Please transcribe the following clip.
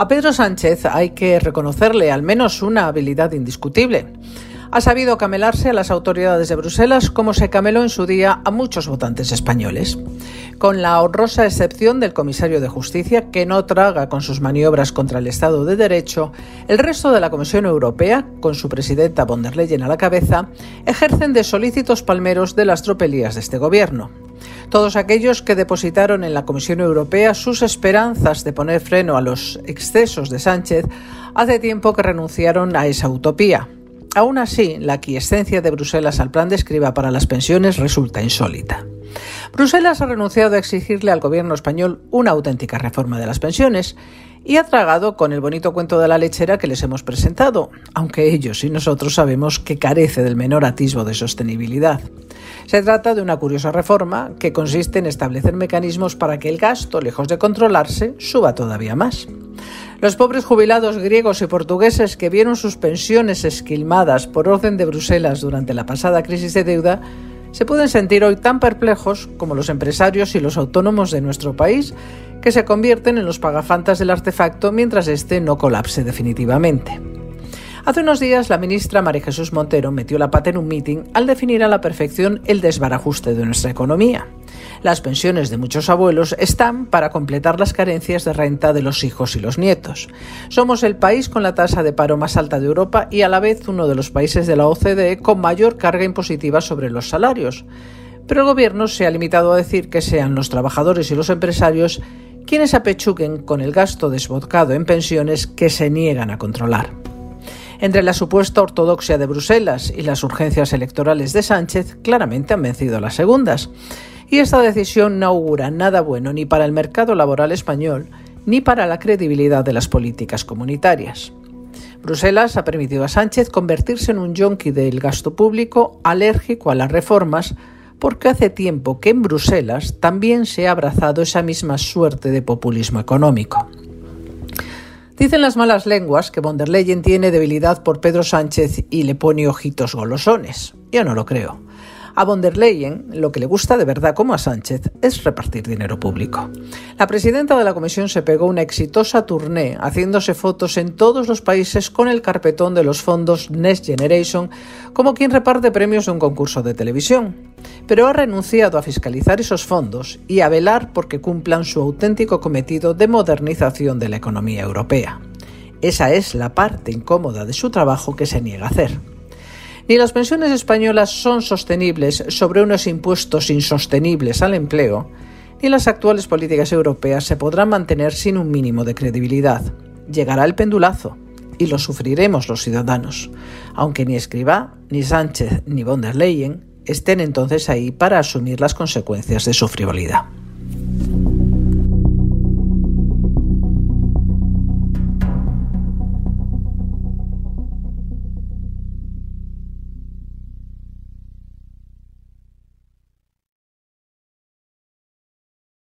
A Pedro Sánchez hay que reconocerle al menos una habilidad indiscutible. Ha sabido camelarse a las autoridades de Bruselas como se cameló en su día a muchos votantes españoles. Con la honrosa excepción del comisario de Justicia, que no traga con sus maniobras contra el Estado de Derecho, el resto de la Comisión Europea, con su presidenta von der Leyen a la cabeza, ejercen de solícitos palmeros de las tropelías de este gobierno todos aquellos que depositaron en la Comisión Europea sus esperanzas de poner freno a los excesos de Sánchez hace tiempo que renunciaron a esa utopía. Aún así, la aquiescencia de Bruselas al plan de escriba para las pensiones resulta insólita. Bruselas ha renunciado a exigirle al gobierno español una auténtica reforma de las pensiones y ha tragado con el bonito cuento de la lechera que les hemos presentado, aunque ellos y nosotros sabemos que carece del menor atisbo de sostenibilidad. Se trata de una curiosa reforma que consiste en establecer mecanismos para que el gasto, lejos de controlarse, suba todavía más. Los pobres jubilados griegos y portugueses que vieron sus pensiones esquilmadas por orden de Bruselas durante la pasada crisis de deuda se pueden sentir hoy tan perplejos como los empresarios y los autónomos de nuestro país, que se convierten en los pagafantas del artefacto mientras éste no colapse definitivamente. Hace unos días la ministra María Jesús Montero metió la pata en un meeting al definir a la perfección el desbarajuste de nuestra economía. Las pensiones de muchos abuelos están para completar las carencias de renta de los hijos y los nietos. Somos el país con la tasa de paro más alta de Europa y a la vez uno de los países de la OCDE con mayor carga impositiva sobre los salarios. Pero el Gobierno se ha limitado a decir que sean los trabajadores y los empresarios quienes apechuguen con el gasto desbocado en pensiones que se niegan a controlar. Entre la supuesta ortodoxia de Bruselas y las urgencias electorales de Sánchez, claramente han vencido las segundas. Y esta decisión no augura nada bueno ni para el mercado laboral español ni para la credibilidad de las políticas comunitarias. Bruselas ha permitido a Sánchez convertirse en un yonki del gasto público alérgico a las reformas porque hace tiempo que en Bruselas también se ha abrazado esa misma suerte de populismo económico. Dicen las malas lenguas que von der Leyen tiene debilidad por Pedro Sánchez y le pone ojitos golosones. Yo no lo creo. A von der Leyen lo que le gusta de verdad como a Sánchez es repartir dinero público. La presidenta de la comisión se pegó una exitosa tournée haciéndose fotos en todos los países con el carpetón de los fondos Next Generation como quien reparte premios de un concurso de televisión. Pero ha renunciado a fiscalizar esos fondos y a velar porque cumplan su auténtico cometido de modernización de la economía europea. Esa es la parte incómoda de su trabajo que se niega a hacer. Ni las pensiones españolas son sostenibles sobre unos impuestos insostenibles al empleo, ni las actuales políticas europeas se podrán mantener sin un mínimo de credibilidad. Llegará el pendulazo y lo sufriremos los ciudadanos, aunque ni Escribá, ni Sánchez, ni von der Leyen estén entonces ahí para asumir las consecuencias de su frivolidad.